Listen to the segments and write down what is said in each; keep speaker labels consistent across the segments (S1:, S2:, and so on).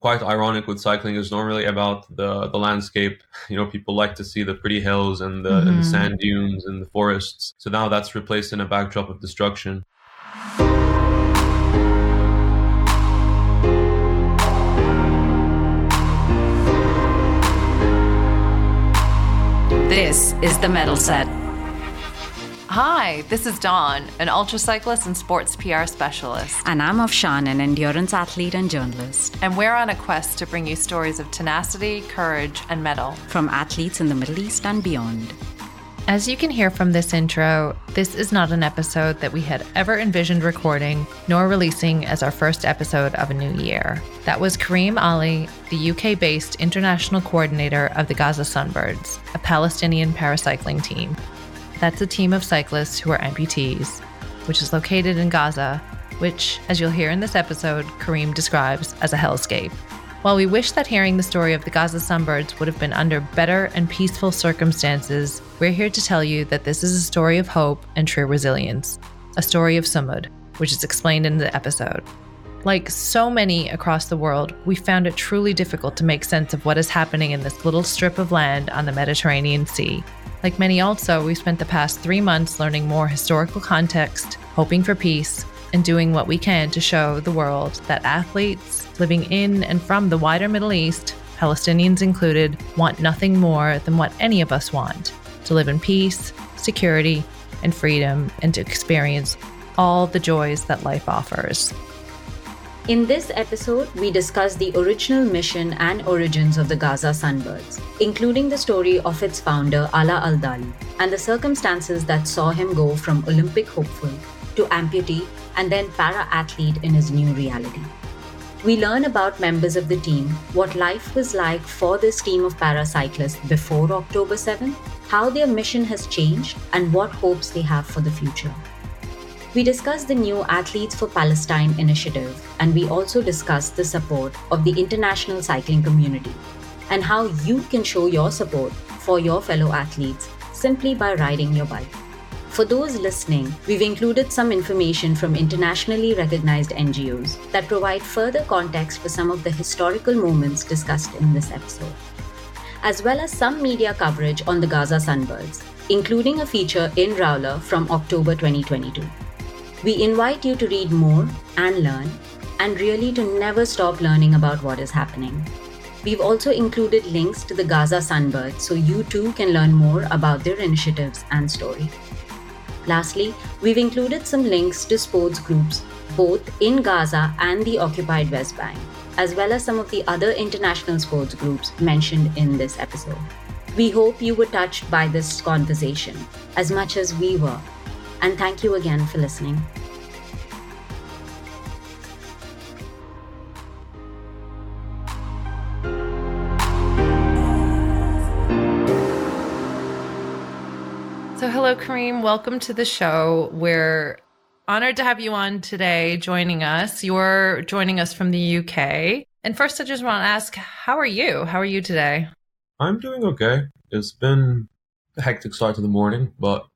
S1: quite ironic with cycling is normally about the the landscape. You know, people like to see the pretty hills and the, mm-hmm. and the mm-hmm. sand dunes and the forests. So now that's replaced in a backdrop of destruction.
S2: This is the Metal Set.
S3: Hi, this is Dawn, an ultra cyclist and sports PR specialist.
S2: And I'm Afshan, an endurance athlete and journalist.
S3: And we're on a quest to bring you stories of tenacity, courage, and mettle
S2: from athletes in the Middle East and beyond.
S3: As you can hear from this intro, this is not an episode that we had ever envisioned recording nor releasing as our first episode of a new year. That was Karim Ali, the UK based international coordinator of the Gaza Sunbirds, a Palestinian paracycling team. That's a team of cyclists who are amputees, which is located in Gaza, which, as you'll hear in this episode, Karim describes as a hellscape. While we wish that hearing the story of the Gaza sunbirds would have been under better and peaceful circumstances, we're here to tell you that this is a story of hope and true resilience, a story of Sumud, which is explained in the episode. Like so many across the world, we found it truly difficult to make sense of what is happening in this little strip of land on the Mediterranean Sea. Like many also, we spent the past three months learning more historical context, hoping for peace, and doing what we can to show the world that athletes living in and from the wider Middle East, Palestinians included, want nothing more than what any of us want to live in peace, security, and freedom, and to experience all the joys that life offers.
S2: In this episode, we discuss the original mission and origins of the Gaza Sunbirds, including the story of its founder, Alaa al-Dali, and the circumstances that saw him go from Olympic hopeful to amputee and then para athlete in his new reality. We learn about members of the team, what life was like for this team of paracyclists before October 7, how their mission has changed, and what hopes they have for the future. We discuss the new Athletes for Palestine initiative, and we also discuss the support of the international cycling community and how you can show your support for your fellow athletes simply by riding your bike. For those listening, we've included some information from internationally recognized NGOs that provide further context for some of the historical moments discussed in this episode, as well as some media coverage on the Gaza Sunbirds, including a feature in Rouleur from October 2022. We invite you to read more and learn, and really to never stop learning about what is happening. We've also included links to the Gaza Sunbirds so you too can learn more about their initiatives and story. Lastly, we've included some links to sports groups both in Gaza and the occupied West Bank, as well as some of the other international sports groups mentioned in this episode. We hope you were touched by this conversation as much as we were and thank you again for listening.
S3: So, hello, Karim. Welcome to the show. We're honored to have you on today, joining us. You're joining us from the UK. And first, I just want to ask, how are you? How are you today?
S1: I'm doing okay. It's been a hectic start to the morning, but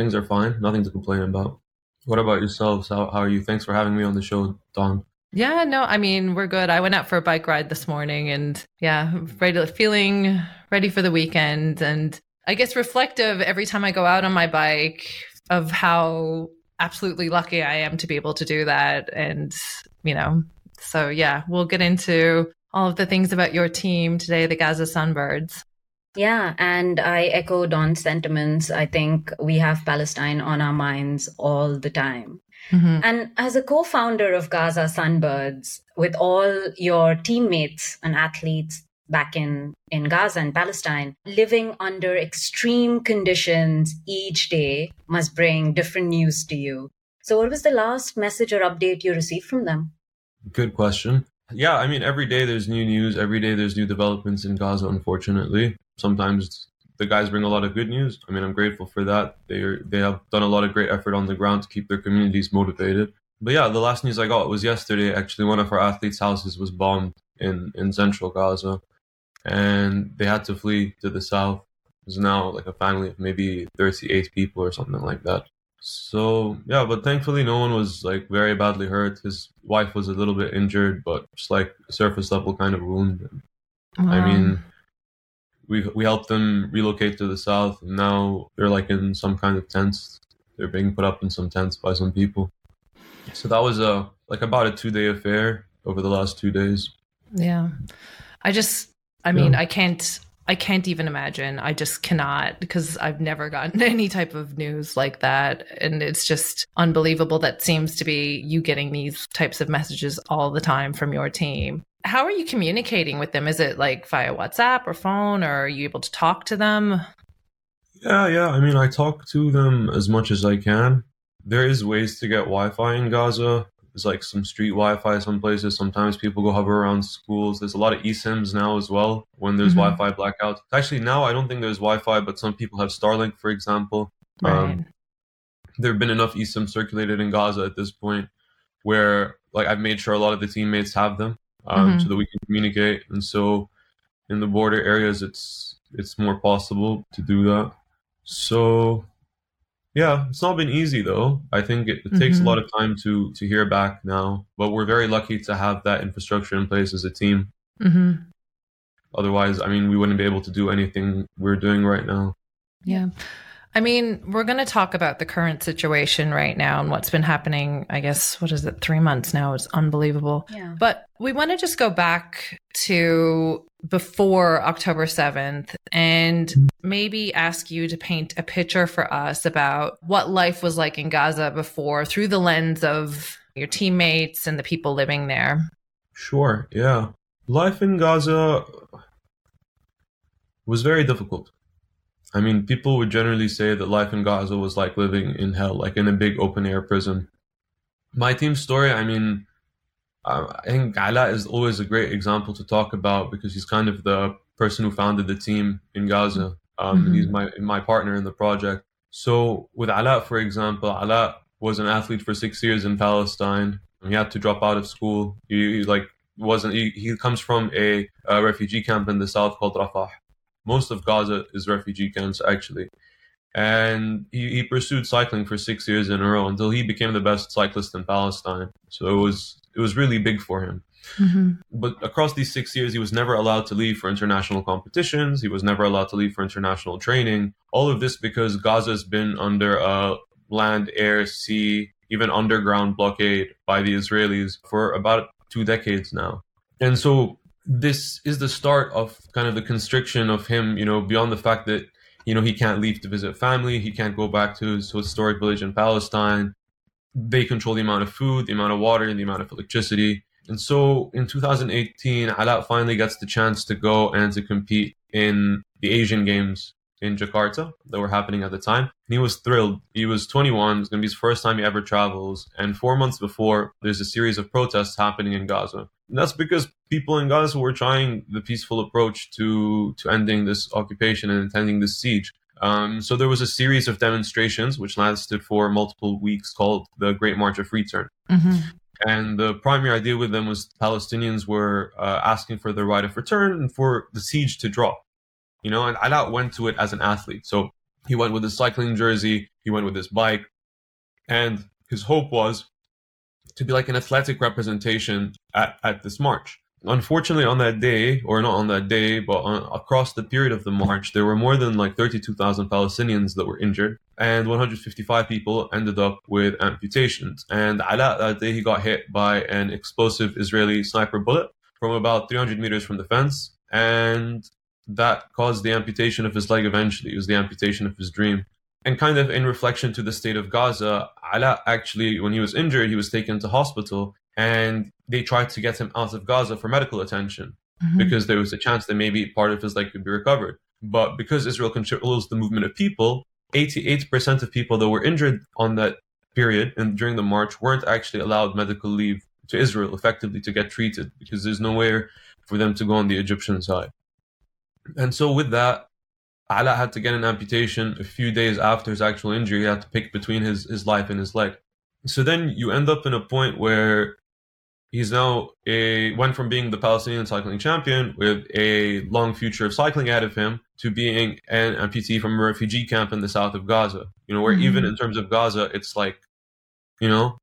S1: Things are fine. Nothing to complain about. What about yourselves? How, how are you? Thanks for having me on the show, Dawn.
S3: Yeah, no, I mean, we're good. I went out for a bike ride this morning and yeah, ready, feeling ready for the weekend. And I guess reflective every time I go out on my bike of how absolutely lucky I am to be able to do that. And, you know, so yeah, we'll get into all of the things about your team today, the Gaza Sunbirds.
S2: Yeah, and I echo Dawn's sentiments. I think we have Palestine on our minds all the time. Mm-hmm. And as a co founder of Gaza Sunbirds, with all your teammates and athletes back in, in Gaza and Palestine, living under extreme conditions each day must bring different news to you. So, what was the last message or update you received from them?
S1: Good question. Yeah, I mean, every day there's new news. Every day there's new developments in Gaza, unfortunately sometimes the guys bring a lot of good news. I mean, I'm grateful for that. They are, they have done a lot of great effort on the ground to keep their communities motivated. But yeah, the last news I got was yesterday. Actually, one of our athletes' houses was bombed in in central Gaza, and they had to flee to the south. There's now like a family of maybe 38 people or something like that. So yeah, but thankfully no one was like very badly hurt. His wife was a little bit injured, but just like a surface level kind of wound. I mean, we we helped them relocate to the south, and now they're like in some kind of tents. They're being put up in some tents by some people. So that was a like about a two day affair over the last two days.
S3: Yeah. I just I mean,
S1: Yeah.
S3: I can't I can't even imagine. I just cannot because I've never gotten any type of news like that and it's just unbelievable that seems to be you getting these types of messages all the time from your team. How are you communicating with them? Is it like via WhatsApp or phone or are you able to talk to them?
S1: Yeah, yeah. I mean, I talk to them as much as I can. There is ways to get Wi-Fi in Gaza. There's like some street Wi-Fi some places. Sometimes people go hover around schools. There's a lot of eSIMs now as well when there's
S3: Mhm.
S1: Wi-Fi blackouts. Actually, now I don't think there's Wi-Fi, but some people have Starlink, for example.
S3: Right.
S1: Um, there have been enough eSIMs circulated in Gaza at this point where like I've made sure a lot of the teammates have them um,
S3: Mhm.
S1: so that we can communicate. And so in the border areas, it's it's more possible to do that. So yeah, it's not been easy though. I think it, it takes a
S3: Mhm.
S1: lot of time to to hear back now, but we're very lucky to have that infrastructure in place as a team.
S3: mhm.
S1: Otherwise, I mean, we wouldn't be able to do anything we're doing right now.
S3: Yeah. I mean, we're going to talk about the current situation right now and what's been happening. I guess, what is it, three months now? It's unbelievable.
S2: Yeah.
S3: But we want to just go back to before October 7th and maybe ask you to paint a picture for us about what life was like in Gaza before through the lens of your teammates and the people living there.
S1: Sure, yeah. Life in Gaza was very difficult. I mean, people would generally say that life in Gaza was like living in hell, like in a big open air prison. My team's story, I mean, uh, I think Alaa is always a great example to talk about because he's kind of the person who founded the team in Gaza. Um,
S3: Mhm.
S1: He's my my partner in the project. So with Alaa, for example, Alaa was an athlete for six years in Palestine. He had to drop out of school. He, he like wasn't. He, he comes from a, a refugee camp in the south called Rafah. Most of Gaza is refugee camps actually, and he, he pursued cycling for six years in a row until he became the best cyclist in Palestine. So it was it was really big for him mm-hmm. but across these six years, he was never allowed to leave for international competitions. He was never allowed to leave for international training. All of this because Gaza's been under a land, air, sea, even underground blockade by the Israelis for about two decades now. And so this is the start of kind of the constriction of him, you know, beyond the fact that, you know, he can't leave to visit family, he can't go back to his historic village in Palestine. They control the amount of food, the amount of water, and the amount of electricity. And so in 2018, Alaa finally gets the chance to go and to compete in the Asian Games in Jakarta that were happening at the time. And he was thrilled. He was 21. It's going to be his first time he ever travels. And four months before, there's a series of protests happening in Gaza. And that's because people in Gaza were trying the peaceful approach to, to ending this occupation and ending this siege. Um, so there was a series of demonstrations which lasted for multiple weeks called the Great March of Return.
S3: Mm-hmm.
S1: And the primary idea with them was Palestinians were uh, asking for their right of return and for the siege to drop. You know, and Alaa went to it as an athlete. So he went with his cycling jersey, he went with his bike, and his hope was to be like an athletic representation at, at this march. Unfortunately, on that day, or not on that day, but on, across the period of the march, there were more than like 32,000 Palestinians that were injured, and 155 people ended up with amputations. And Alaa, that day, he got hit by an explosive Israeli sniper bullet from about 300 meters from the fence, and that caused the amputation of his leg eventually. It was the amputation of his dream. And kind of in reflection to the state of Gaza, Alaa actually, when he was injured, he was taken to hospital and they tried to get him out of Gaza for medical attention
S3: Mm-hmm.
S1: because there was a chance that maybe part of his leg could be recovered. But because Israel controls the movement of people, 88% of people that were injured on that period and during the march weren't actually allowed medical leave to Israel effectively to get treated because there's nowhere for them to go on the Egyptian side. And so with that, Alaa had to get an amputation a few days after his actual injury. He had to pick between his, his life and his leg. So then you end up in a point where he's now a went from being the Palestinian cycling champion with a long future of cycling ahead of him to being an amputee from a refugee camp in the south of Gaza. You know, where
S3: Mhm.
S1: even in terms of Gaza, it's like, you know,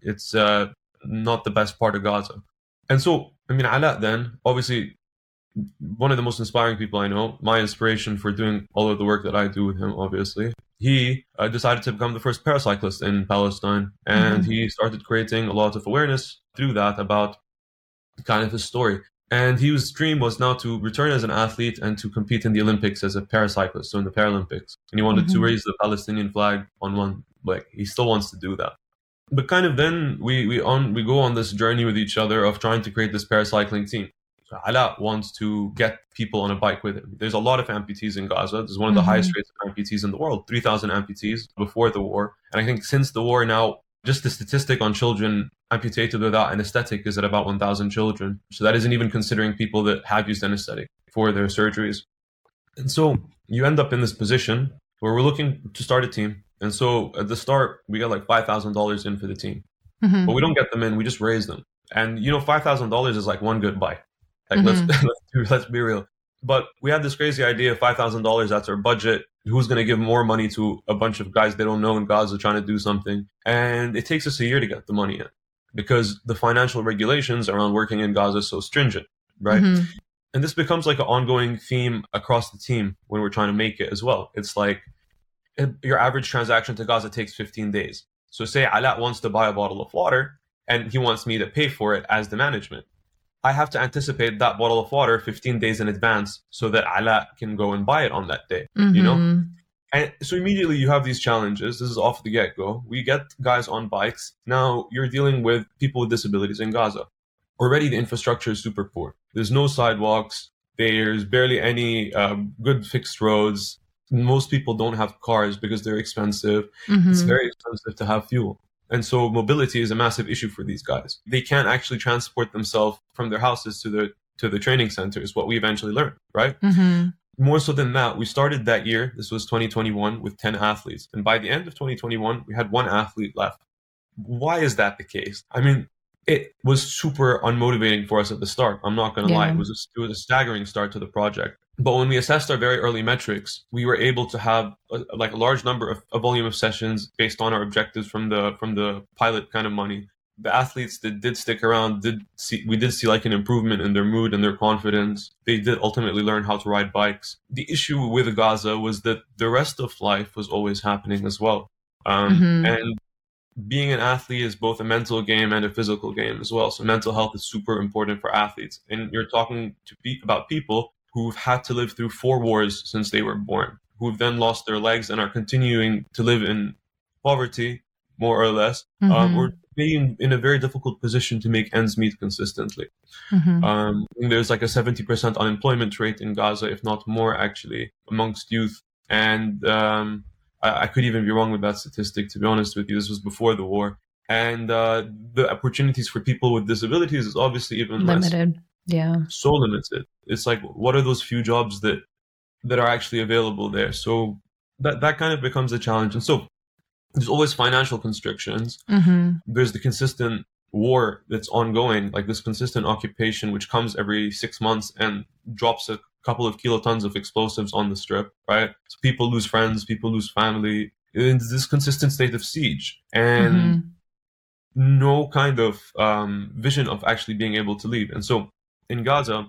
S1: it's uh, not the best part of Gaza. And so, I mean, Alaa then, obviously, one of the most inspiring people I know, my inspiration for doing all of the work that I do with him, obviously, he uh, decided to become the first paracyclist in Palestine. And
S3: Mhm.
S1: he started creating a lot of awareness through that about kind of his story. And his dream was now to return as an athlete and to compete in the Olympics as a paracyclist, so in the Paralympics. And he wanted to
S3: Mhm.
S1: raise the Palestinian flag on one leg. He still wants to do that. But kind of then we we on we go on this journey with each other of trying to create this paracycling team. Alaa wants to get people on a bike with him. There's a lot of amputees in Gaza. There's one of the
S3: Mhm.
S1: highest rates of amputees in the world, 3,000 amputees before the war. And I think since the war now, just the statistic on children amputated without anesthetic is at about 1,000 children. So that isn't even considering people that have used anesthetic for their surgeries. And so you end up in this position where we're looking to start a team. And so at the start, we got like $5,000 in for the team
S3: Mhm.
S1: but we don't get them in. We just raise them, and you know, five thousand dollars is like one good bike. Like let's let's, do, let's be real. But we had this crazy idea: five thousand dollars. That's our budget. Who's going to give more money to a bunch of guys they don't know in Gaza trying to do something? And it takes us a year to get the money in because the financial regulations around working in Gaza is so stringent, right?
S3: Mhm.
S1: and this becomes like an ongoing theme across the team when we're trying to make it as well. It's like your average transaction to Gaza takes 15 days. So say Alaa wants to buy a bottle of water and he wants me to pay for it as the management. I have to anticipate that bottle of water 15 days in advance so that Alaa can go and buy it on that day. You know?
S3: Mhm.
S1: And so immediately you have these challenges. This is off the get go. We get guys on bikes. Now you're dealing with people with disabilities in Gaza. Already the infrastructure is super poor. There's no sidewalks. There's barely any um, good fixed roads. Most people don't have cars because they're expensive. It's
S3: Mhm.
S1: very expensive to have fuel. And so mobility is a massive issue for these guys. They can't actually transport themselves from their houses to the to the training center is what we eventually learned, right?
S3: Mhm.
S1: more so than that, we started that year, this was 2021, with 10 athletes. And by the end of 2021, we had one athlete left. Why is that the case? I mean, it was super unmotivating for us at the start. I'm not going to lie. It was, a, it was a staggering start to the project. But when we assessed our very early metrics, we were able to have a, like a large number of a volume of sessions based on our objectives from the from the pilot kind of money. The athletes that did stick around did see we did see like an improvement in their mood and their confidence. They did ultimately learn how to ride bikes. The issue with Gaza was that the rest of life was always happening as well. Um,
S3: Mhm.
S1: And being an athlete is both a mental game and a physical game as well. So mental health is super important for athletes. And you're talking to pe- about people who've had to live through four wars since they were born, who've then lost their legs and are continuing to live in poverty, more or less, um,
S3: Mhm.
S1: or being in a very difficult position to make ends meet consistently.
S3: Mhm.
S1: Um, there's like a 70% unemployment rate in Gaza, if not more, actually, amongst youth. And um, I, I could even be wrong with that statistic, to be honest with you. This was before the war. And uh, the opportunities for people with disabilities is obviously even less
S3: Limited. Yeah.
S1: so limited. It's like what are those few jobs that that are actually available there? So that that kind of becomes a challenge. And so there's always financial constrictions.
S3: Mhm.
S1: There's the consistent war that's ongoing, like this consistent occupation which comes every six months and drops a couple of kilotons of explosives on the strip, right? So people lose friends, people lose family. It's this consistent state of siege. And
S3: Mhm.
S1: no kind of um, vision of actually being able to leave. And so in Gaza,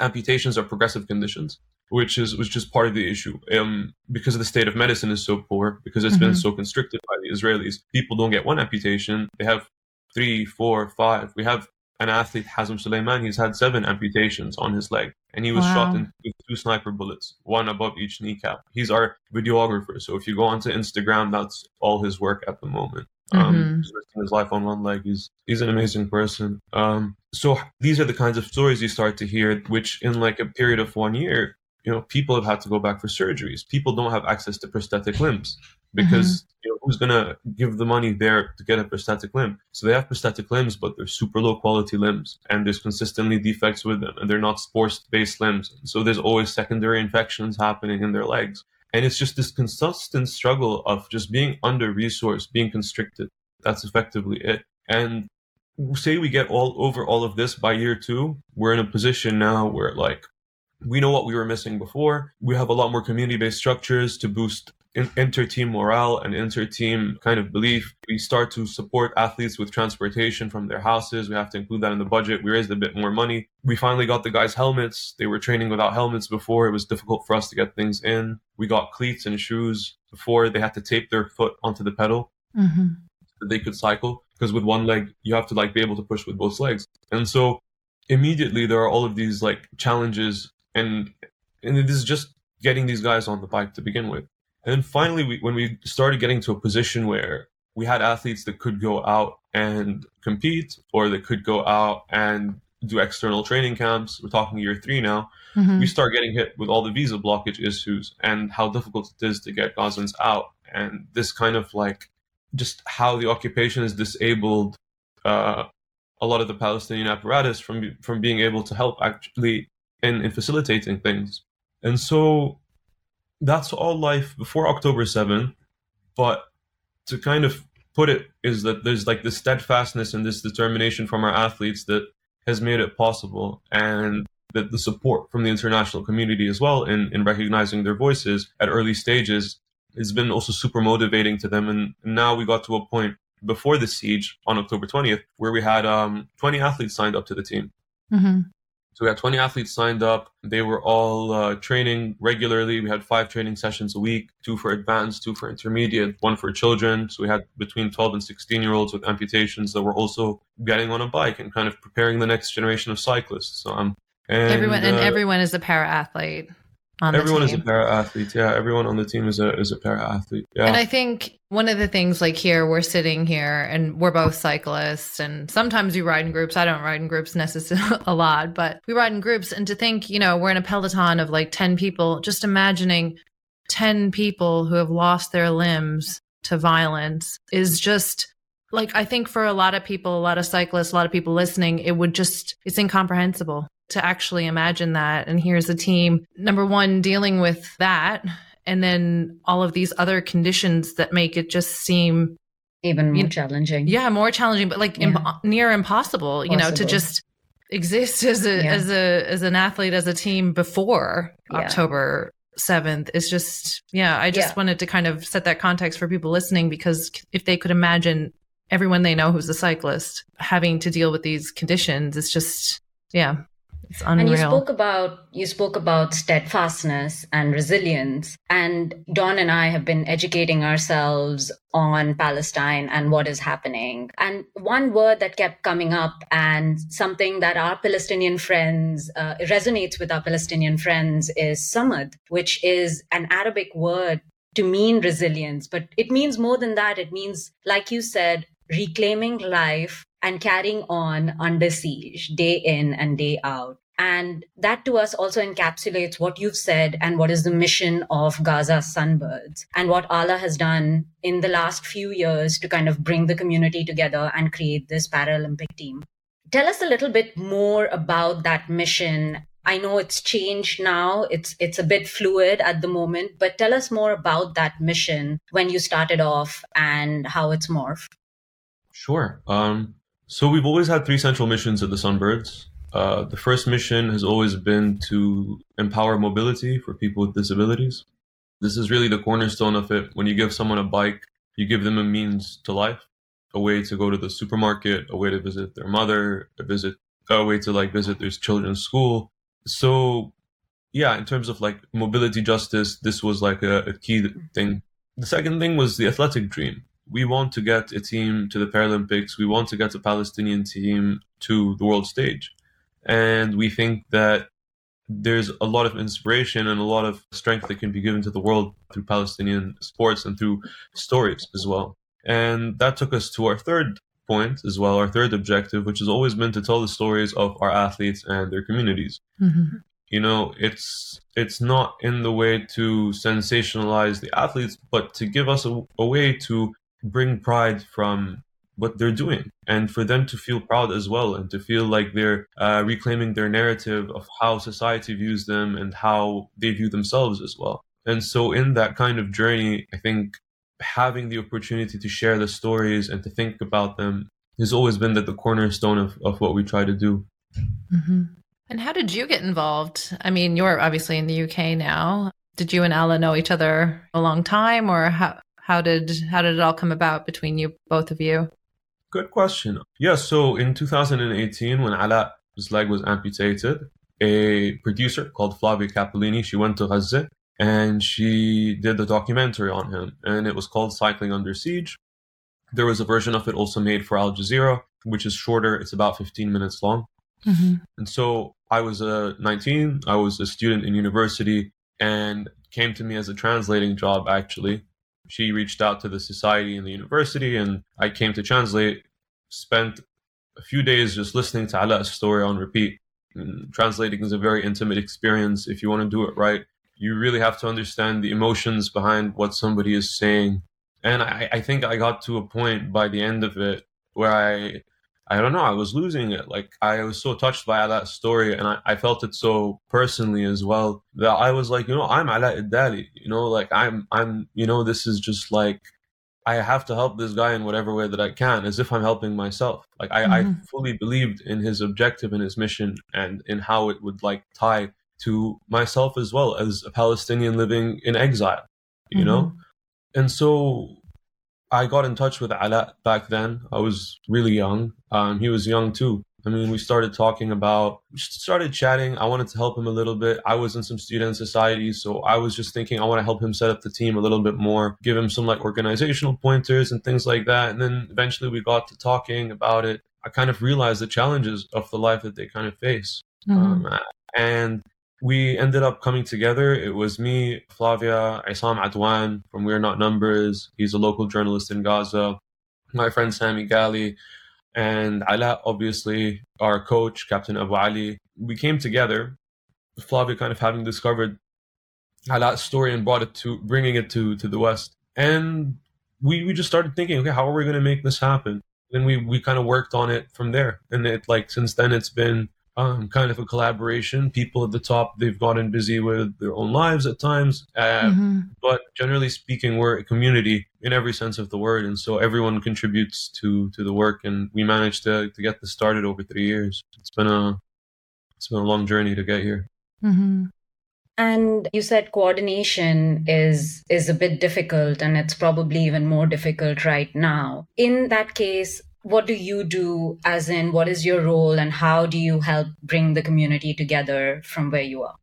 S1: amputations are progressive conditions, which is which is part of the issue. Um, because the state of medicine is so poor, because it's been
S3: Mhm.
S1: so constricted by the Israelis, people don't get one amputation; they have three, four, five. We have an athlete, Hazem Suleiman. He's had seven amputations on his leg, and he was shot in with two sniper bullets, one above each kneecap. He's our videographer, so if you go onto Instagram, that's all his work at the moment. Um,
S3: Mhm.
S1: he's risking his life on one leg. He's he's an amazing person. Um, so these are the kinds of stories you start to hear, which in like a period of one year, you know, people have had to go back for surgeries. People don't have access to prosthetic limbs because you know who's gonna give the money there to get a prosthetic limb? So they have prosthetic limbs, but they're super low quality limbs, and there's consistently defects with them, and they're not sports based limbs. So there's always secondary infections happening in their legs. And it's just this consistent struggle of just being under resourced, being constricted. That's effectively it. And say we get all over all of this by year two, we're in a position now where like we know what we were missing before. We have a lot more community based structures to boost inter team morale and inter team kind of belief. We start to support athletes with transportation from their houses. We have to include that in the budget. We raised a bit more money. We finally got the guys helmets. They were training without helmets before. It was difficult for us to get things in. We got cleats and shoes before they had to tape their foot onto the pedal mm-hmm. so they could cycle. Because with one leg, you have to like be able to push with both legs. And so immediately there are all of these like challenges and and this is just getting these guys on the bike to begin with and then finally, we, when we started getting to a position where we had athletes that could go out and compete or that could go out and do external training camps, we're talking year three now, mm-hmm. we start getting hit with all the visa blockage issues and how difficult it is to get Gazans out. And this kind of like just how the occupation has disabled uh, a lot of the Palestinian apparatus from from being able to help actually in, in facilitating things. And so that's all life before October 7. But to kind of put it is that there's like this steadfastness and this determination from our athletes that has made it possible and that the support from the international community as well in, in recognizing their voices at early stages has been also super motivating to them. And now we got to a point before the siege on October 20th where we had um, 20 athletes signed up to the team. Mm-hmm. So we had 20 athletes signed up. They were all uh, training regularly. We had five training sessions a week, two for advanced, two for intermediate, one for children. So we had between 12 and 16 year olds with amputations that were also getting on a bike and kind of preparing the next generation of cyclists. Um,
S3: and, everyone and uh, everyone is a para athlete
S1: on everyone is a para athlete. Yeah, everyone on the team is a is a para athlete. Yeah,
S3: and I think one of the things like here we're sitting here and we're both cyclists, and sometimes we ride in groups. I don't ride in groups necessarily a lot, but we ride in groups. And to think, you know, we're in a peloton of like ten people. Just imagining ten people who have lost their limbs to violence is just like I think for a lot of people, a lot of cyclists, a lot of people listening, it would just it's incomprehensible to actually imagine that. And here's a team, number one, dealing with that. And then all of these other conditions that make it just seem
S2: even more you know, challenging.
S3: Yeah, more challenging, but like yeah. Im- near impossible, Possible. you know, to just exist as a yeah. as a as an athlete as a team before yeah. October 7th is just yeah, I just wanted to kind of set that context for people listening because if they could imagine everyone they know who's a cyclist having to deal with these conditions, it's just yeah,
S2: and you spoke about you spoke about steadfastness and resilience. And Dawn and I have been educating ourselves on Palestine and what is happening. And one word that kept coming up and something that our Palestinian friends uh, resonates with our Palestinian friends is sumud, which is an Arabic word to mean resilience, but it means more than that. It means, like you said, reclaiming life and carrying on under siege day in and day out. And that to us also encapsulates what you've said and what is the mission of Gaza Sunbirds and what Alaa has done in the last few years to kind of bring the community together and create this Paralympic team. Tell us a little bit more about that mission. I know it's changed now. It's it's a bit fluid at the moment, but tell us more about that mission when you started off and how it's morphed.
S1: Sure. Um, so we've always had three central missions at the Sunbirds. Uh, the first mission has always been to empower mobility for people with disabilities. This is really the cornerstone of it. When you give someone a bike, you give them a means to life, a way to go to the supermarket, a way to visit their mother, a visit, a way to like visit their children's school. So, yeah, in terms of like mobility justice, this was like a, a key thing. The second thing was the athletic dream we want to get a team to the Paralympics. We want to get a Palestinian team to the world stage. And we think that there's a lot of inspiration and a lot of strength that can be given to the world through Palestinian sports and through stories as well. And that took us to our third point as well, our third objective, which has always been to tell the stories of our athletes and their communities. Mm-hmm. You know, it's it's not in the way to sensationalize the athletes, but to give us a, a way to bring pride from what they're doing and for them to feel proud as well and to feel like they're uh, reclaiming their narrative of how society views them and how they view themselves as well. And so, in that kind of journey, I think having the opportunity to share the stories and to think about them has always been that the cornerstone of, of what we try to do.
S3: Mm-hmm. And how did you get involved? I mean, you're obviously in the UK now. Did you and Alaa know each other a long time or how how did how did it all come about between you both of you?
S1: Good question. Yeah, so in 2018 when Alaa's leg was amputated, a producer called Flavia Cappellini, she went to Gaza and she did a documentary on him and it was called Cycling Under Siege. There was a version of it also made for Al Jazeera, which is shorter. It's about 15 minutes long. Mm-hmm. And so I was a 19. I was a student in university and came to me as a translating job. Actually, she reached out to the society and the university, and I came to translate. Spent a few days just listening to Alaa's story on repeat. And translating is a very intimate experience. If you want to do it right, you really have to understand the emotions behind what somebody is saying. And I, I think I got to a point by the end of it where I I don't know, I was losing it. Like I was so touched by that story and I, I felt it so personally as well that I was like, you know, I'm Alaa al-Dali, you know, like I'm I'm you know, this is just like I have to help this guy in whatever way that I can, as if I'm helping myself. Like I, mm-hmm. I fully believed in his objective and his mission and in how it would like tie to myself as well as a Palestinian living in exile, you mm-hmm. know? And so I got in touch with Alaa back then. I was really young. Um, he was young too. I mean, we started talking about, we started chatting. I wanted to help him a little bit. I was in some student societies, so I was just thinking I want to help him set up the team a little bit more, give him some like organizational pointers and things like that. And then eventually we got to talking about it. I kind of realized the challenges of the life that they kind of face. Mm-hmm. Um, and we ended up coming together. It was me, Flavia, Isam Adwan from We're Not Numbers. He's a local journalist in Gaza. My friend Sami Gali and Alaa, obviously, our coach, Captain Abu Ali. We came together, Flavia kind of having discovered Alaa's story and brought it to, bringing it to, to the West. And we, we just started thinking, okay, how are we going to make this happen? Then we, we kind of worked on it from there. And it like, since then it's been um, kind of a collaboration. People at the top, they've gotten busy with their own lives at times. Uh, mm-hmm. But generally speaking, we're a community in every sense of the word. And so everyone contributes to, to the work. And we managed to, to get this started over three years. It's been a, it's been a long journey to get here.
S2: Mm-hmm. And you said coordination is is a bit difficult and it's probably even more difficult right now. In that case, what do you do as in what is your role and how do you help bring the community together from where you are?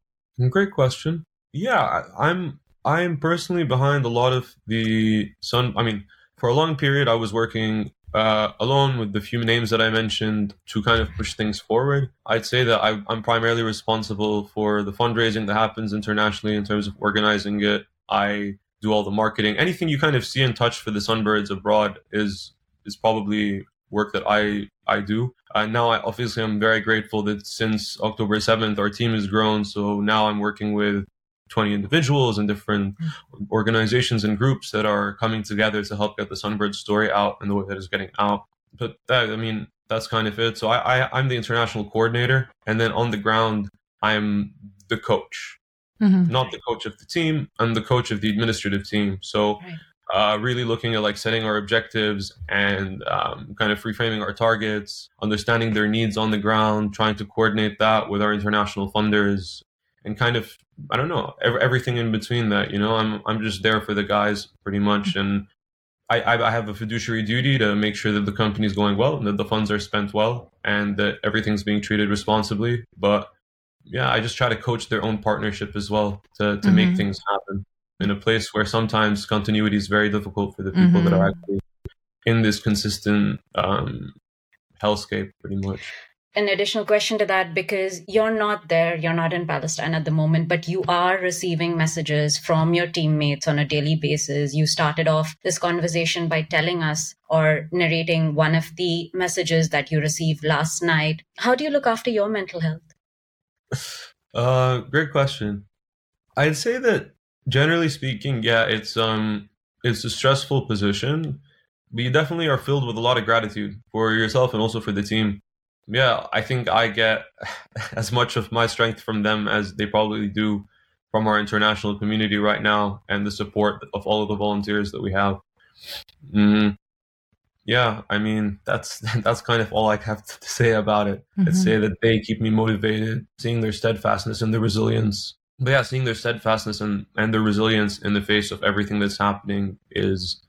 S1: Great question. Yeah i'm i'm personally behind a lot of the sun i mean for a long period i was working uh, alone with the few names that i mentioned to kind of push things forward. I'd say that I, i'm primarily responsible for the fundraising that happens internationally in terms of organizing it. I do all the marketing. Anything you kind of see and touch for the sunbirds abroad is is probably work that I I do. And now, I, obviously, I'm very grateful that since October 7th, our team has grown. So now I'm working with 20 individuals and different mm-hmm. organizations and groups that are coming together to help get the Sunbird story out and the way that it's getting out. But that, I mean, that's kind of it. So I, I I'm the international coordinator, and then on the ground, I'm the coach. Mm-hmm. Not the coach of the team. I'm the coach of the administrative team. So right uh, really looking at like setting our objectives and um, kind of reframing our targets, understanding their needs on the ground, trying to coordinate that with our international funders, and kind of I don't know everything in between that. You know, I'm I'm just there for the guys pretty much, and I I have a fiduciary duty to make sure that the company is going well and that the funds are spent well and that everything's being treated responsibly. But yeah, I just try to coach their own partnership as well to to mm-hmm. make things happen in a place where sometimes continuity is very difficult for the people mm-hmm. that are mm-hmm. actually in this consistent um, hellscape, pretty much.
S2: An additional question to that because you're not there, you're not in Palestine at the moment, but you are receiving messages from your teammates on a daily basis. You started off this conversation by telling us or narrating one of the messages that you received last night. How do you look after your mental health?
S1: Uh, great question. I'd say that generally speaking, yeah, it's um it's a stressful position, but you definitely are filled with a lot of gratitude for yourself and also for the team. Yeah, I think I get as much of my strength from them as they probably do from our international community right now and the support of all of the volunteers that we have. Mm-hmm. yeah, I mean that's that's kind of all I have to say about it.
S3: Mhm.
S1: I'd say that they keep me motivated, seeing their steadfastness and their resilience. But yeah, seeing their steadfastness and, and their resilience in the face of everything that's happening is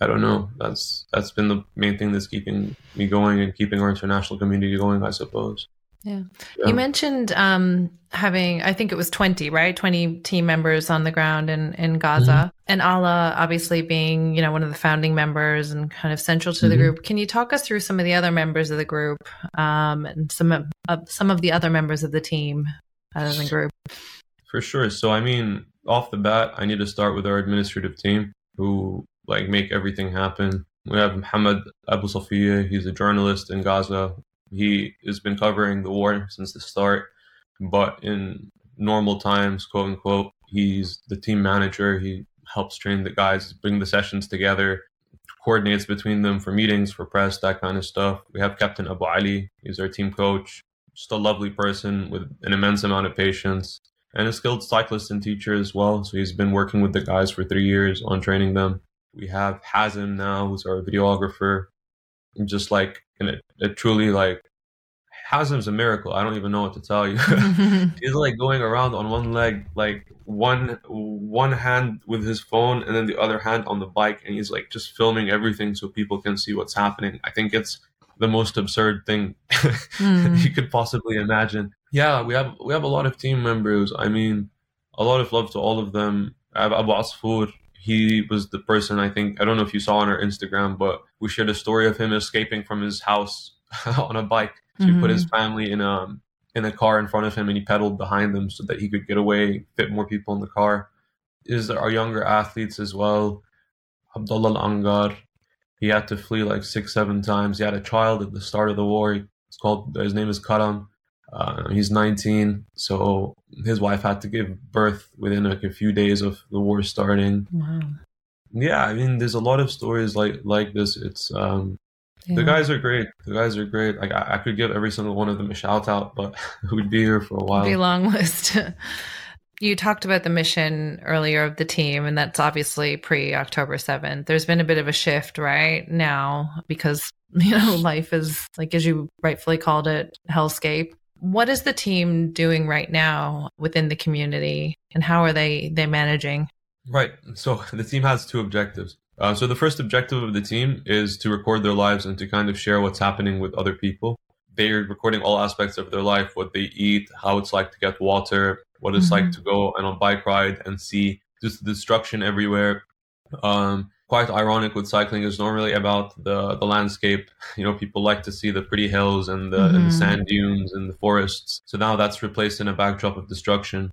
S1: I don't know. That's that's been the main thing that's keeping me going and keeping our international community going, I suppose.
S3: Yeah.
S1: Yeah.
S3: You mentioned um, having, I think it was 20, right? 20 team members on the ground in, in Gaza.
S1: Mm-hmm.
S3: And Alaa obviously being, you know, one of the founding members and kind of central to the
S1: Mhm.
S3: group. Can you talk us through some of the other members of the group um, and some of, uh, some of the other members of the team other than group?
S1: For sure. So I mean, off the bat, I need to start with our administrative team who like make everything happen. We have Mohammed Abu Safiya. He's a journalist in Gaza. He has been covering the war since the start, but in normal times, quote unquote, he's the team manager. He helps train the guys, bring the sessions together, coordinates between them for meetings, for press, that kind of stuff. We have Captain Abu Ali. He's our team coach. Just a lovely person with an immense amount of patience and a skilled cyclist and teacher as well. So he's been working with the guys for three years on training them. We have Hazim now, who's our videographer. Just like, and it, it truly like, Hazim's a miracle. I don't even know what to tell you. he's like going around on one leg, like one one hand with his phone, and then the other hand on the bike, and he's like just filming everything so people can see what's happening. I think it's the most absurd thing
S3: Mm.
S1: you could possibly imagine. Yeah, we have we have a lot of team members. I mean, a lot of love to all of them. I have Abu Asfour. He was the person I think I don't know if you saw on our Instagram, but we shared a story of him escaping from his house on a bike. So he put his family in a in a car in front of him, and he pedaled behind them so that he could get away, fit more people in the car. Is our younger athletes as well? Abdullah Al Angar, he had to flee like six, seven times. He had a child at the start of the war. It's called his name is Karam. Uh, he's 19, so his wife had to give birth within like a few days of the war starting.
S3: Wow.
S1: Yeah, I mean, there's a lot of stories like like this. It's um,
S3: Yeah.
S1: the guys are great. The guys are great. Like I, I could give every single one of them a shout out, but we'd be here for a while.
S3: Be a long list. you talked about the mission earlier of the team, and that's obviously pre October 7th. There's been a bit of a shift right now because, you know, life is, like, as you rightfully called it, hellscape. What is the team doing right now within the community, and how are they they managing?
S1: Right. So the team has two objectives. Uh, so the first objective of the team is to record their lives and to kind of share what's happening with other people. They're recording all aspects of their life, what they eat, how it's like to get water, what it's like
S3: Mhm.
S1: to go on a bike ride and see just the destruction everywhere. Um, quite ironic with cycling is normally about the the landscape. You know, people like to see the pretty hills and the, and the
S3: Mhm.
S1: sand dunes and the forests. So now that's replaced in a backdrop of destruction.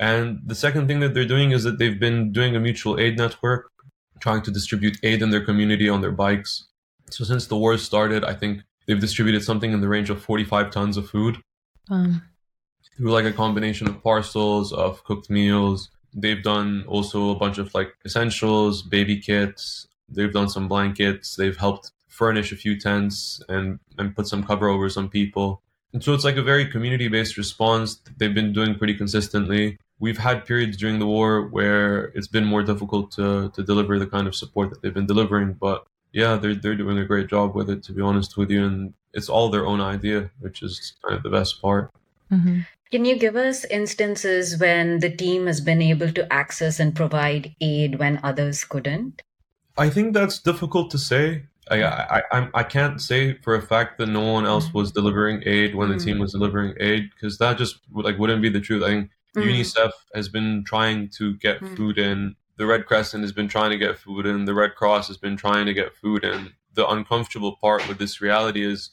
S1: And the second thing that they're doing is that they've been doing a mutual aid network, trying to distribute aid in their community on their bikes. So since the war started, I think they've distributed something in the range of 45 tons of food
S3: Um,
S1: through like a combination of parcels of cooked meals. They've done also a bunch of like essentials, baby kits. They've done some blankets. They've helped furnish a few tents and and put some cover over some people. And so it's like a very community based response. They've been doing pretty consistently. We've had periods during the war where it's been more difficult to to deliver the kind of support that they've been delivering, but yeah, they're they're doing a great job with it to be honest with you and it's all their own idea, which is kind of the best part.
S3: mhm.
S2: Can you give us instances when the team has been able to access and provide aid when others couldn't?
S1: I think that's difficult to say. I, I I I can't say for a fact that no one else was delivering aid when the team was delivering aid because that just like wouldn't be the truth. I think
S2: Mm.
S1: UNICEF has been trying to get
S2: Mm.
S1: food in. The Red Crescent has been trying to get food in. The Red Cross has been trying to get food in. The uncomfortable part with this reality is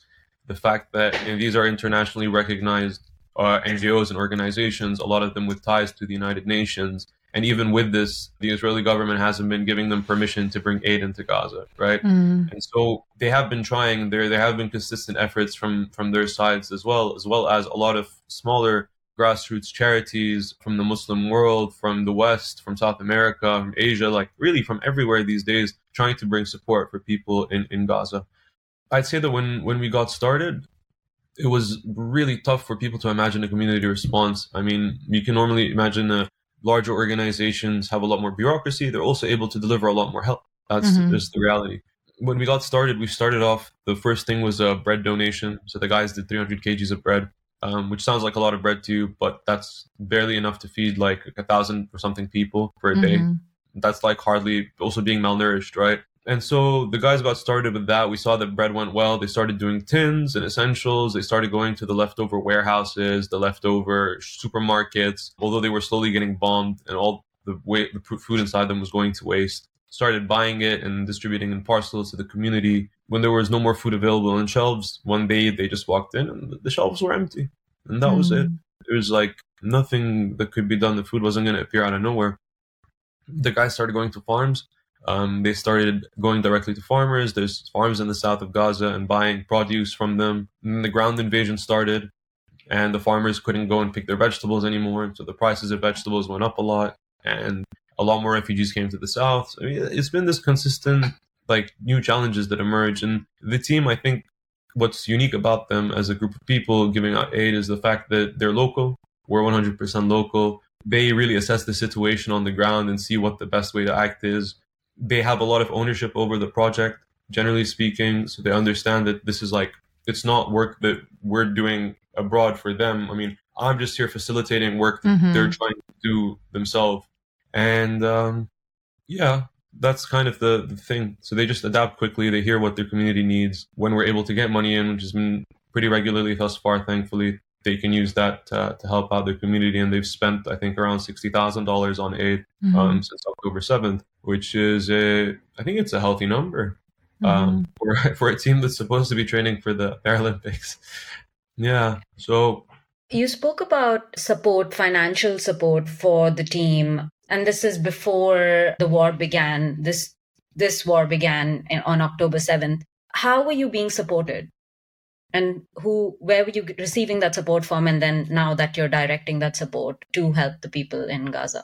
S1: the fact that these are internationally recognized uh, NGOs and organizations, a lot of them with ties to the United Nations. And even with this, the Israeli government hasn't been giving them permission to bring aid into Gaza, right?
S3: Mm.
S1: And so they have been trying. There, there have been consistent efforts from from their sides as well, as well as a lot of smaller grassroots charities from the Muslim world, from the West, from South America, from Asia, like really from everywhere these days, trying to bring support for people in, in Gaza. I'd say that when when we got started, it was really tough for people to imagine a community response. I mean, you can normally imagine uh, larger organizations have a lot more bureaucracy. They're also able to deliver a lot more help. That's
S3: Mhm.
S1: just the reality. when we got started, we started off. The first thing was a bread donation. So the guys did 300 kgs of bread, um, which sounds like a lot of bread to you, but that's barely enough to feed like a thousand or something people per day.
S3: Mhm.
S1: That's like hardly also being malnourished, right? And so the guys got started with that. We saw that bread went well. They started doing tins and essentials. They started going to the leftover warehouses, the leftover supermarkets, although they were slowly getting bombed and all the way the food inside them was going to waste. Started buying it and distributing in parcels to the community. When there was no more food available on shelves, one day they just walked in and the shelves were empty. And that was it.
S3: Hmm.
S1: It was like nothing that could be done. The food wasn't going to appear out of nowhere. The guys started going to farms. Um, they started going directly to farmers. There's farms in the south of Gaza and buying produce from them. And the ground invasion started, and the farmers couldn't go and pick their vegetables anymore. So the prices of vegetables went up a lot, and a lot more refugees came to the south. I mean, it's been this consistent, like, new challenges that emerge. And the team, I think, what's unique about them as a group of people giving out aid is the fact that they're local. We're 100% local. They really assess the situation on the ground and see what the best way to act is. They have a lot of ownership over the project, generally speaking. So they understand that this is like, it's not work that we're doing abroad for them. I mean, I'm just here facilitating work that
S3: Mhm.
S1: they're trying to do themselves. And um, yeah, that's kind of the, the thing. So they just adapt quickly. They hear what their community needs. When we're able to get money in, which has been pretty regularly thus far, thankfully, they can use that uh, to help out their community. And they've spent, I think, around sixty thousand dollars on aid
S3: Mhm.
S1: um, since October seventh, which is a, I think it's a healthy number
S3: Mhm.
S1: um, for for a team that's supposed to be training for the Paralympics. Yeah. So
S2: You spoke about support, financial support for the team, and this is before the war began. This this war began on October seventh. How were you being supported, and who, where were you receiving that support from? And then now that you're directing that support to help the people in Gaza.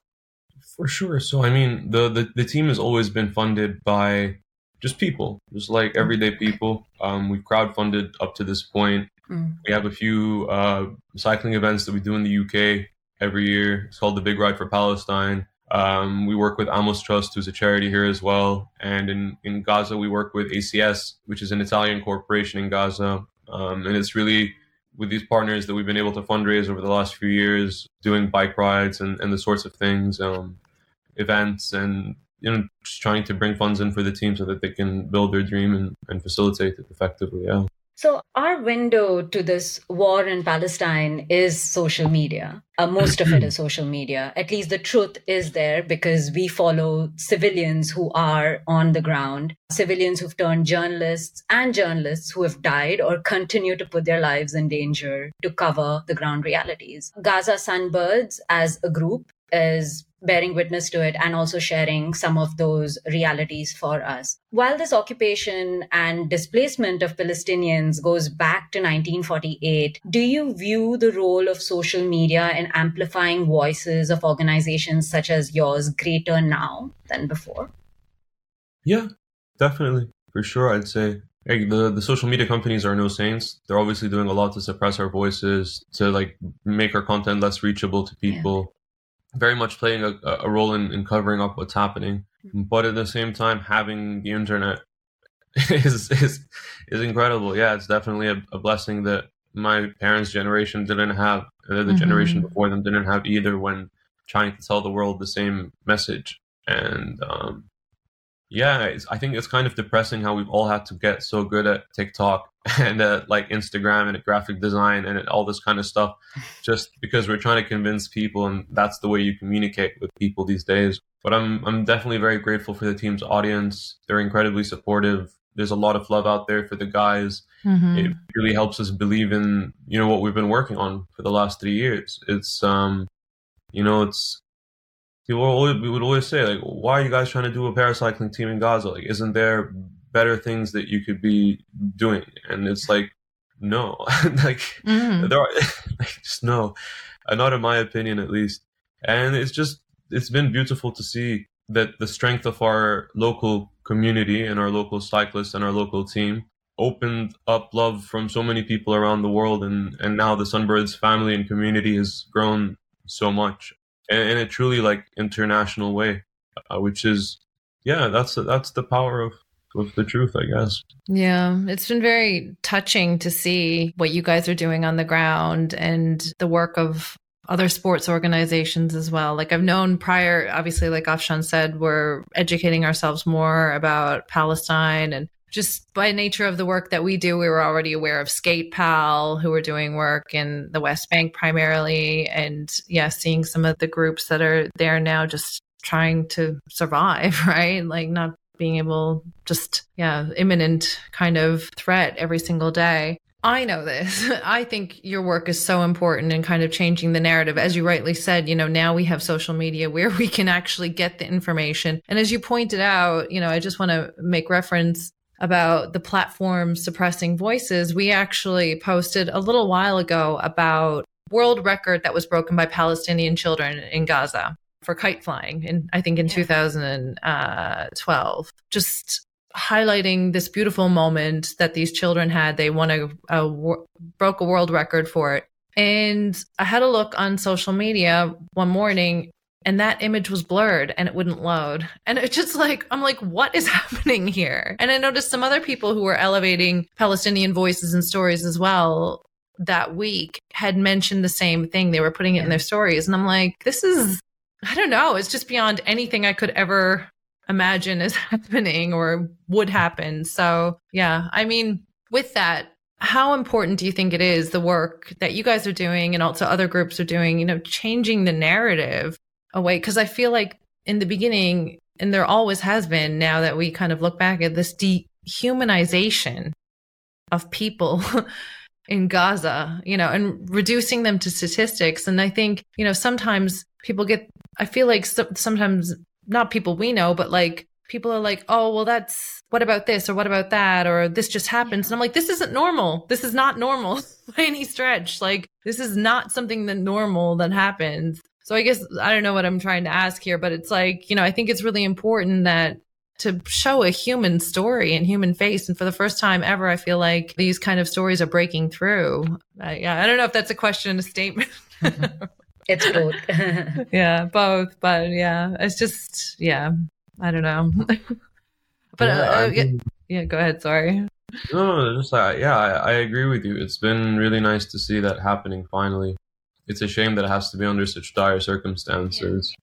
S1: For sure. So I mean, the, the the team has always been funded by just people, just like everyday people. Um, we've crowdfunded up to this point.
S2: Mm.
S1: We have a few uh, cycling events that we do in the UK every year. It's called the Big Ride for Palestine. Um, we work with Amos Trust, who's a charity here as well. And in, in Gaza, we work with ACS, which is an Italian corporation in Gaza. Um, and it's really with these partners that we've been able to fundraise over the last few years, doing bike rides and, and the sorts of things, um, events, and you know, just trying to bring funds in for the team so that they can build their dream and, and facilitate it effectively. Yeah.
S2: So, our window to this war in Palestine is social media. Uh, most of it is social media. At least the truth is there because we follow civilians who are on the ground, civilians who've turned journalists and journalists who have died or continue to put their lives in danger to cover the ground realities. Gaza Sunbirds as a group is bearing witness to it and also sharing some of those realities for us. While this occupation and displacement of Palestinians goes back to 1948, do you view the role of social media in amplifying voices of organizations such as yours greater now than before?
S1: Yeah, definitely. For sure, I'd say. Like the, the social media companies are no saints. They're obviously doing a lot to suppress our voices, to like make our content less reachable to people. Very much playing a, a role in, in covering up what's happening. But at the same time, having the internet is is is incredible. Yeah, it's definitely a, a blessing that my parents' generation didn't have, the
S3: Mhm.
S1: generation before them didn't have either when trying to tell the world the same message. And um, yeah, it's, I think it's kind of depressing how we've all had to get so good at TikTok and at like Instagram and at graphic design and all this kind of stuff, just because we're trying to convince people, and that's the way you communicate with people these days. But I'm I'm definitely very grateful for the team's audience. They're incredibly supportive. There's a lot of love out there for the guys.
S3: Mhm.
S1: It really helps us believe in you know what we've been working on for the last three years. It's um, you know, it's people always, we would always say like, why are you guys trying to do a paracycling team in Gaza? Like, isn't there better things that you could be doing? And it's like, no, like
S3: Mhm.
S1: there are like, just no, uh, not in my opinion at least. And it's just it's been beautiful to see that the strength of our local community and our local cyclists and our local team opened up love from so many people around the world and and now the sunbirds family and community has grown so much in, a truly like international way uh, which is yeah that's that's the power of with the truth, I guess.
S3: Yeah, it's been very touching to see what you guys are doing on the ground and the work of other sports organizations as well. Like I've known prior, obviously, like Afshan said, we're educating ourselves more about Palestine and just by nature of the work that we do, we were already aware of Skate Pal, who were doing work in the West Bank primarily. And yeah, seeing some of the groups that are there now just trying to survive, right? Like not being able, just, yeah, imminent kind of threat every single day. I know this. I think your work is so important in kind of changing the narrative. As you rightly said, you know, now we have social media where we can actually get the information. And as you pointed out, you know, I just want to make reference about the platform suppressing voices, we actually posted a little while ago about world record that was broken by Palestinian children in Gaza for kite flying and I think in yeah. 2012 just highlighting this beautiful moment that these children had. They won a, a broke a world record for it. And I had a look on social media one morning and that image was blurred and it wouldn't load. And it's just like, I'm like, what is happening here? And I noticed some other people who were elevating Palestinian voices and stories as well that week had mentioned the same thing. They were putting it in their stories. And I'm like, this is, I don't know, it's just beyond anything I could ever imagine is happening or would happen. So, yeah, I mean, with that, how important do you think it is the work that you guys are doing and also other groups are doing, you know, changing the narrative away because I feel like in the beginning, and there always has been now that we kind of look back at this dehumanization of people in Gaza, you know, and reducing them to statistics. And I think, you know, sometimes people get, I feel like so, sometimes not people we know, but like people are like, oh, well, that's what about this or what about that or this just happens. And I'm like, this isn't normal. This is not normal by any stretch. Like, this is not something that normal that happens. So I guess I don't know what I'm trying to ask here, but it's like, you know, I think it's really important that to show a human story and human face. And for the first time ever, I feel like these kind of stories are breaking through. Uh, yeah, I don't know if that's a question, a statement.
S2: it's both.
S3: yeah, both. But yeah, it's just, yeah, I don't know. but yeah, uh, uh, yeah, yeah, go ahead. Sorry.
S1: No, no, just uh, yeah, I, I agree with you. It's been really nice to see that happening finally it's a shame that it has to be under such dire circumstances.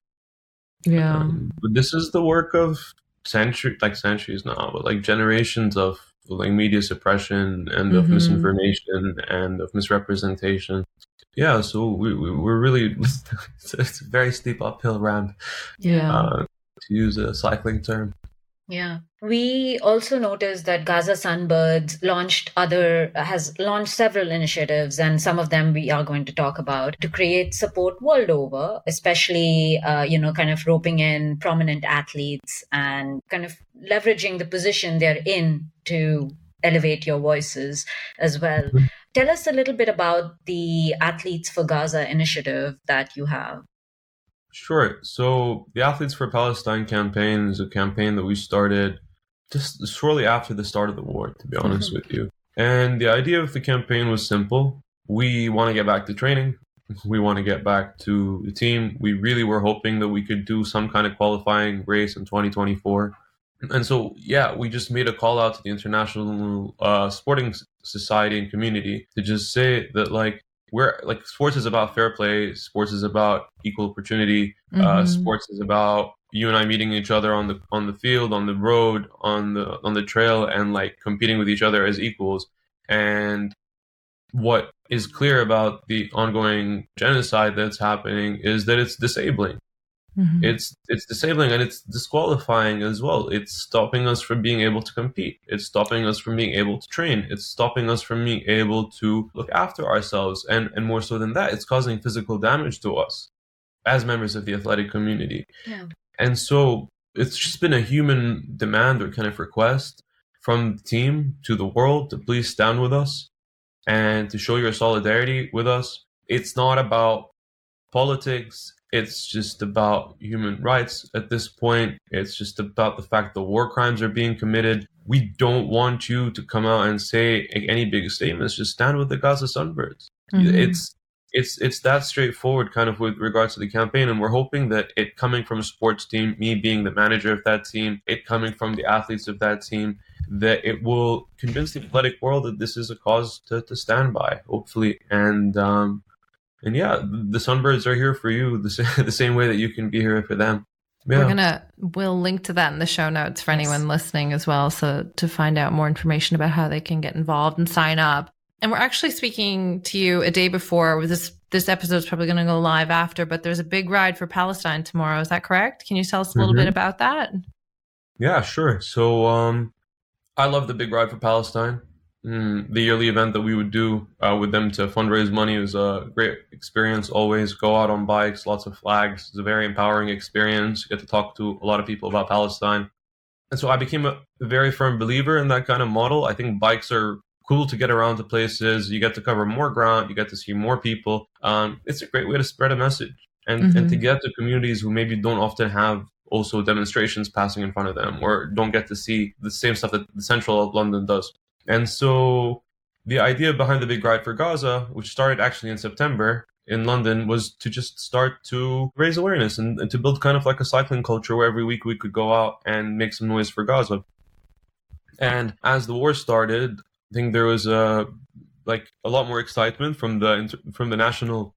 S3: Yeah. Um,
S1: but this is the work of century, like centuries now, but like generations of like media suppression and of mm-hmm. misinformation and of misrepresentation. Yeah, so we, we are really it's a very steep uphill ramp.
S3: Yeah.
S1: Uh, to use a cycling term.
S2: Yeah. We also noticed that Gaza Sunbirds launched other has launched several initiatives, and some of them we are going to talk about to create support world over, especially uh, you know, kind of roping in prominent athletes and kind of leveraging the position they're in to elevate your voices as well. Mm-hmm. Tell us a little bit about the Athletes for Gaza initiative that you have.
S1: Sure. So the Athletes for Palestine campaign is a campaign that we started just shortly after the start of the war, to be honest with you. And the idea of the campaign was simple. We want to get back to training. We want to get back to the team. We really were hoping that we could do some kind of qualifying race in 2024. And so, yeah, we just made a call out to the international uh, sporting society and community to just say that, like, we're like sports is about fair play sports is about equal opportunity uh, mm-hmm. uh, sports is about you and i meeting each other on the on the field on the road on the on the trail and like competing with each other as equals and what is clear about the ongoing genocide that's happening is that it's disabling Mm-hmm. It's it's disabling and it's disqualifying as well. It's stopping us from being able to compete. It's stopping us from being able to train. It's stopping us from being able to look after ourselves. And and more so than that, it's causing physical damage to us as members of the athletic community.
S2: Yeah.
S1: And so it's just been a human demand or kind of request from the team to the world to please stand with us and to show your solidarity with us. It's not about politics it's just about human rights at this point. It's just about the fact that war crimes are being committed. We don't want you to come out and say any big statements. Just stand with the Gaza Sunbirds. Mm-hmm. It's it's it's that straightforward kind of with regards to the campaign and we're hoping that it coming from a sports team me being the manager of that team it coming from the athletes of that team that it will convince the athletic world that this is a cause to, to stand by hopefully and um and yeah the sunbirds are here for you the, the same way that you can be here for them
S3: yeah. We're gonna we'll link to that in the show notes for anyone listening as well. So to find out more information about how they can get involved and sign up. And we're actually speaking to you a day before. This this episode is probably going to go live after, but there's a big ride for Palestine tomorrow. Is that correct? Can you tell us a little mm-hmm. bit about that?
S1: Yeah, sure. So um, I love the big ride for Palestine. Mm, the yearly event that we would do uh, with them to fundraise money was a great experience. Always go out on bikes, lots of flags. It's a very empowering experience. You get to talk to a lot of people about Palestine. And so I became a very firm believer in that kind of model. I think bikes are cool to get around to places. You get to cover more ground. You get to see more people. Um, it's a great way to spread a message and, mm-hmm. and to get to communities who maybe don't often have also demonstrations passing in front of them or don't get to see the same stuff that the central of London does. And so the idea behind the big ride for Gaza, which started actually in September in London, was to just start to raise awareness and, and to build kind of like a cycling culture where every week we could go out and make some noise for Gaza. And as the war started, I think there was a like a lot more excitement from the from the national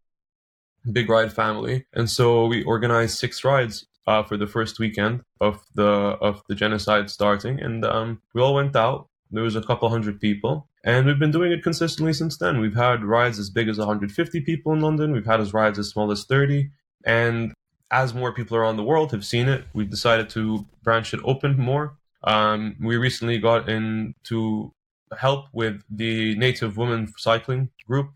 S1: big ride family, and so we organized six rides uh, for the first weekend of the of the genocide starting, and um, we all went out. There was a couple hundred people, and we've been doing it consistently since then. We've had rides as big as 150 people in London. We've had as rides as small as 30, and as more people around the world have seen it, we've decided to branch it open more. Um, we recently got in to help with the Native Women Cycling Group.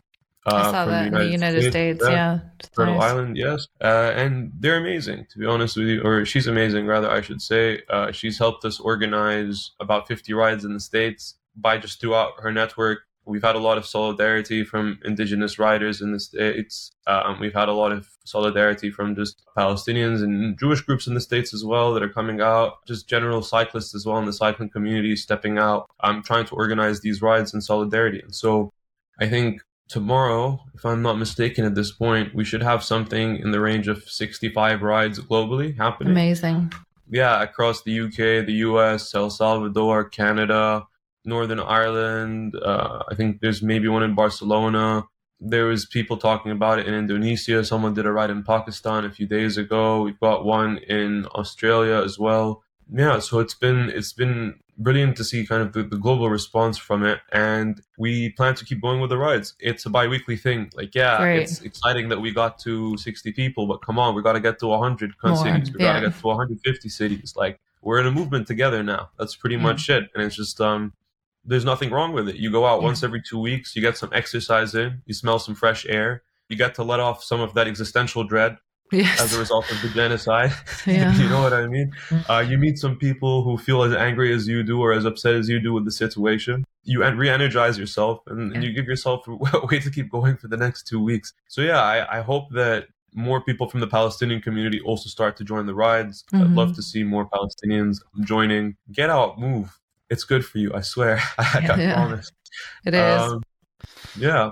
S3: Uh, I saw that the in the United States, States yeah.
S1: Turtle nice. Island, yes. Uh, and they're amazing, to be honest with you, or she's amazing, rather, I should say. Uh, she's helped us organize about 50 rides in the States by just throughout her network We've had a lot of solidarity from indigenous riders in the states. Um, we've had a lot of solidarity from just Palestinians and Jewish groups in the states as well that are coming out. Just general cyclists as well in the cycling community stepping out. I'm um, trying to organize these rides in solidarity. And so, I think tomorrow, if I'm not mistaken, at this point, we should have something in the range of 65 rides globally happening.
S3: Amazing.
S1: Yeah, across the UK, the US, El Salvador, Canada, Northern Ireland. Uh, I think there's maybe one in Barcelona. There was people talking about it in Indonesia. Someone did a ride in Pakistan a few days ago. We've got one in Australia as well. Yeah, so it's been it's been brilliant to see kind of the, the global response from it, and we plan to keep going with the rides. It's a bi-weekly thing. Like, yeah, Great. it's exciting that we got to 60 people, but come on, we got to get to 100 More, cities. We yeah. got to get to 150 cities. Like, we're in a movement together now. That's pretty much it, and it's just um there's nothing wrong with it. You go out yeah. once every two weeks, you get some exercise in, you smell some fresh air, you get to let off some of that existential dread yes. as a result of the genocide. Yeah. you know what I mean? Uh, you meet some people who feel as angry as you do or as upset as you do with the situation. You re energize yourself and, yeah. and, you give yourself a way to keep going for the next two weeks. So, yeah, I, I hope that more people from the Palestinian community also start to join the rides. Mm-hmm. I'd love to see more Palestinians joining. Get out, move it's good for you. I swear. I, yeah. promise.
S3: It is. Um,
S1: yeah.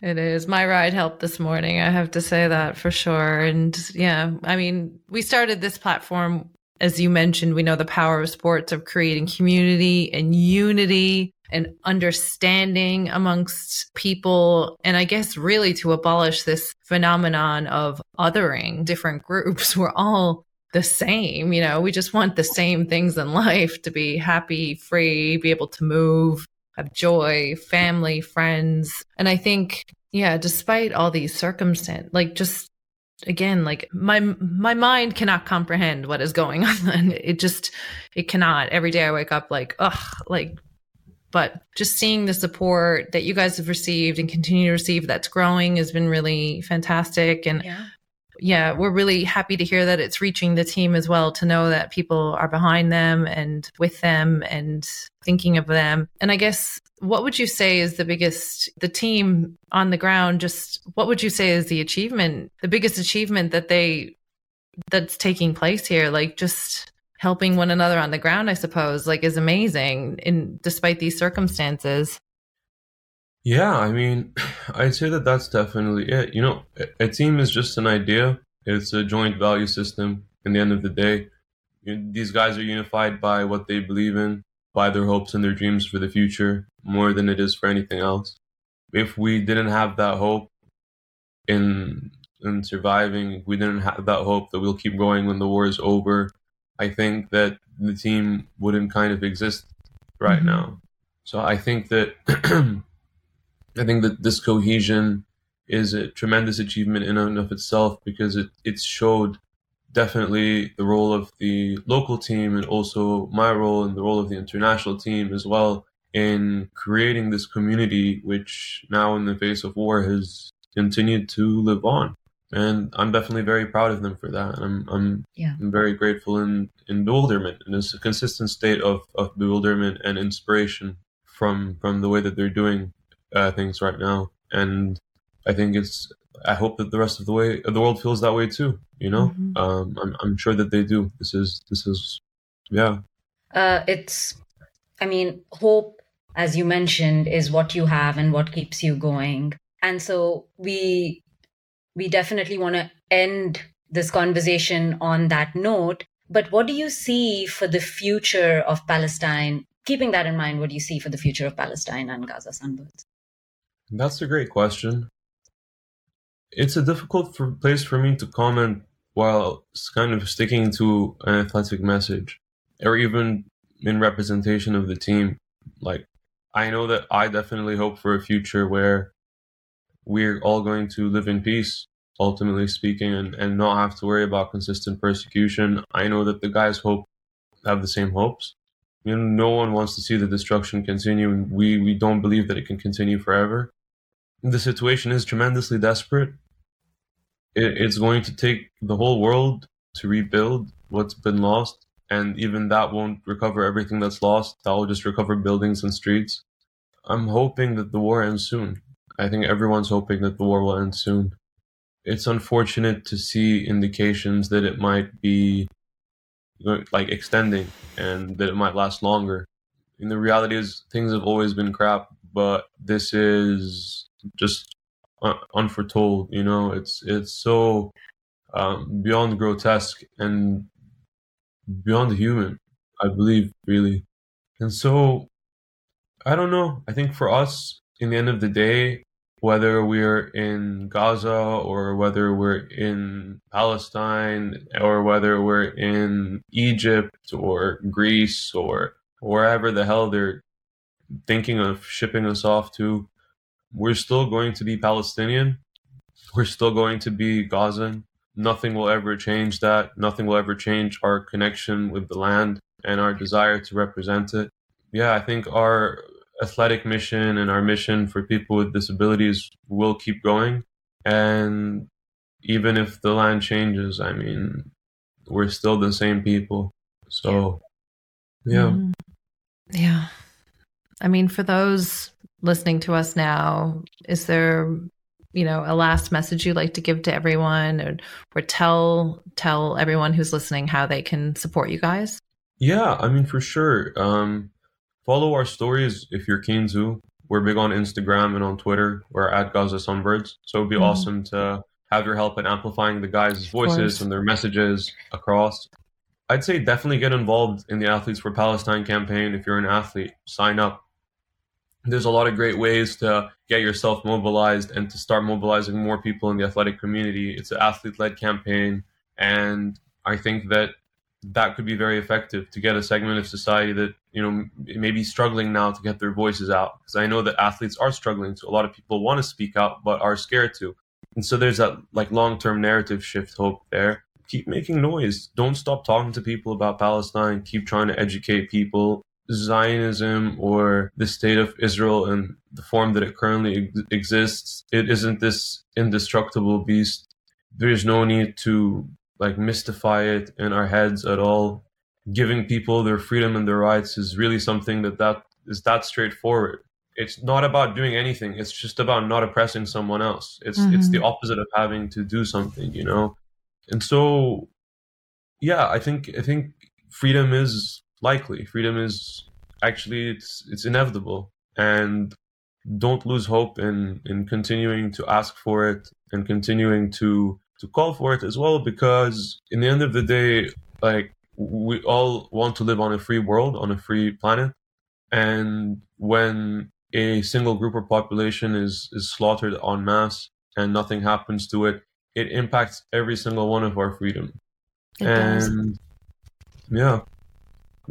S3: It is. My ride helped this morning. I have to say that for sure. And yeah, I mean, we started this platform, as you mentioned, we know the power of sports of creating community and unity and understanding amongst people. And I guess really to abolish this phenomenon of othering different groups. We're all the same. You know, we just want the same things in life to be happy, free, be able to move, have joy, family, friends. And I think, yeah, despite all these circumstances, like just again, like my my mind cannot comprehend what is going on. It just it cannot. Every day I wake up like, ugh, like but just seeing the support that you guys have received and continue to receive that's growing has been really fantastic and yeah yeah, we're really happy to hear that it's reaching the team as well to know that people are behind them and with them and thinking of them. And I guess what would you say is the biggest, the team on the ground, just what would you say is the achievement, the biggest achievement that they, that's taking place here? Like just helping one another on the ground, I suppose, like is amazing in despite these circumstances.
S1: Yeah, I mean, I'd say that that's definitely it. You know, a team is just an idea. It's a joint value system. In the end of the day, these guys are unified by what they believe in, by their hopes and their dreams for the future, more than it is for anything else. If we didn't have that hope in in surviving, if we didn't have that hope that we'll keep going when the war is over, I think that the team wouldn't kind of exist right mm-hmm. now. So I think that I think that this cohesion is a tremendous achievement in and of itself because it, it showed definitely the role of the local team and also my role and the role of the international team as well in creating this community which now in the face of war has continued to live on and i'm definitely very proud of them for that i'm i'm, yeah. I'm very grateful in in bewilderment and it's a consistent state of of bewilderment and inspiration from from the way that they're doing uh, things right now and i think it's I hope that the rest of the way the world feels that way too. You know, mm-hmm. um, I'm I'm sure that they do. This is this is, yeah.
S2: Uh, it's, I mean, hope, as you mentioned, is what you have and what keeps you going. And so we we definitely want to end this conversation on that note. But what do you see for the future of Palestine? Keeping that in mind, what do you see for the future of Palestine and Gaza Sunbirds?
S1: That's a great question it's a difficult for, place for me to comment while kind of sticking to an athletic message or even in representation of the team. Like, I know that I definitely hope for a future where we're all going to live in peace, ultimately speaking, and, and not have to worry about consistent persecution. I know that the guys hope have the same hopes. You know, no one wants to see the destruction continue, we, we don't believe that it can continue forever the situation is tremendously desperate. It, it's going to take the whole world to rebuild what's been lost, and even that won't recover everything that's lost. That will just recover buildings and streets. I'm hoping that the war ends soon. I think everyone's hoping that the war will end soon. It's unfortunate to see indications that it might be like extending and that it might last longer. And the reality is things have always been crap, but this is just unforetold. You know, it's it's so um, beyond grotesque and beyond human. I believe really, and so I don't know. I think for us, in the end of the day, whether we're in Gaza or whether we're in Palestine or whether we're in Egypt or Greece or wherever the hell they're thinking of shipping us off to, we're still going to be Palestinian. We're still going to be Gazan. Nothing will ever change that. Nothing will ever change our connection with the land and our desire to represent it. Yeah, I think our athletic mission and our mission for people with disabilities will keep going. And even if the land changes, I mean, we're still the same people. So, yeah.
S3: Mm. Yeah. I mean, for those listening to us now, is there you know a last message you'd like to give to everyone or, or tell tell everyone who's listening how they can support you guys?
S1: Yeah i mean for sure. Um follow our stories if you're keen to. We're big on instagram and on twitter. We're at gaza sunbirds. So it'd be mm-hmm. awesome to have your help in amplifying the guys' voices and their messages across. I'd say definitely get involved in the athletes for palestine campaign if you're an athlete. Sign up there's a lot of great ways to get yourself mobilized and to start mobilizing more people in the athletic community. It's an athlete led campaign. And I think that that could be very effective to get a segment of society that, you know, may be struggling now to get their voices out. Because I know that athletes are struggling to. A lot of people want to speak out, but are scared to. And so there's that like long term narrative shift hope there. Keep making noise. Don't stop talking to people about Palestine. Keep trying to educate people Zionism or the state of Israel in the form that it currently ex- exists, it isn't this indestructible beast. There's no need to like mystify it in our heads at all. Giving people their freedom and their rights is really something that that is that straightforward. It's not about doing anything. It's just about not oppressing someone else. It's mm-hmm. it's the opposite of having to do something, you know. And so, yeah, I think I think freedom is likely. Freedom is actually it's it's inevitable, and don't lose hope in in continuing to ask for it and continuing to to call for it as well because in the end of the day like we all want to live on a free world on a free planet and when a single group or population is is slaughtered en masse and nothing happens to it it impacts every single one of our freedom
S3: It
S1: and
S3: does.
S1: yeah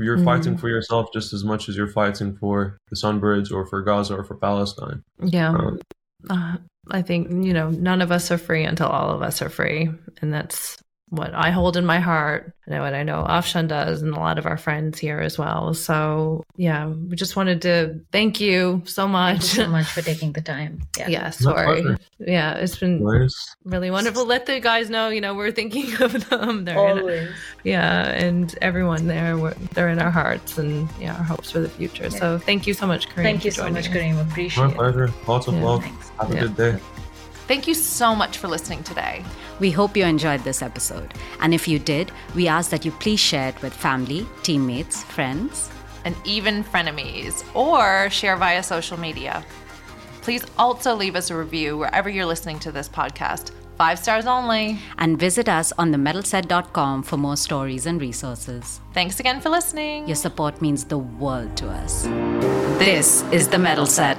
S1: you're fighting
S3: Mhm.
S1: for yourself just as much as you're fighting for the sunbirds or for gaza or for palestine
S3: Yeah.
S1: Um,
S3: Uh, I think, you know, none of us are free until all of us are free. And that's what I hold in my heart. I know what I know Afshan does and a lot of our friends here as well. So, yeah, we just wanted to thank you so
S2: Thank
S3: much.
S2: you so much for taking the time. Yeah.
S3: yeah, sorry.
S1: pleasure.
S3: Yeah, it's been
S1: nice.
S3: really wonderful. Let the guys know, you know, we're thinking of them. They're in, yeah, and everyone there, we're, they're in our hearts and yeah, our hopes for the future. So, thank you so much, Karim.
S2: Thank you so much,
S3: us.
S1: Karim.
S2: Appreciate it.
S1: My pleasure. Lots of
S3: Yeah.
S1: love.
S2: Thanks.
S1: Have a
S3: Yeah.
S1: good day.
S3: Thank you so much for listening today.
S2: We hope you enjoyed this episode. And if you did, we ask that you please share it with family, teammates, friends.
S3: and even frenemies, or share via social media. Please also leave us a review wherever you're listening to this podcast. Five stars only.
S2: And visit us on themetalset.com for more stories and resources.
S3: Thanks again for listening.
S2: Your support means the world to us. This is The Metal Set.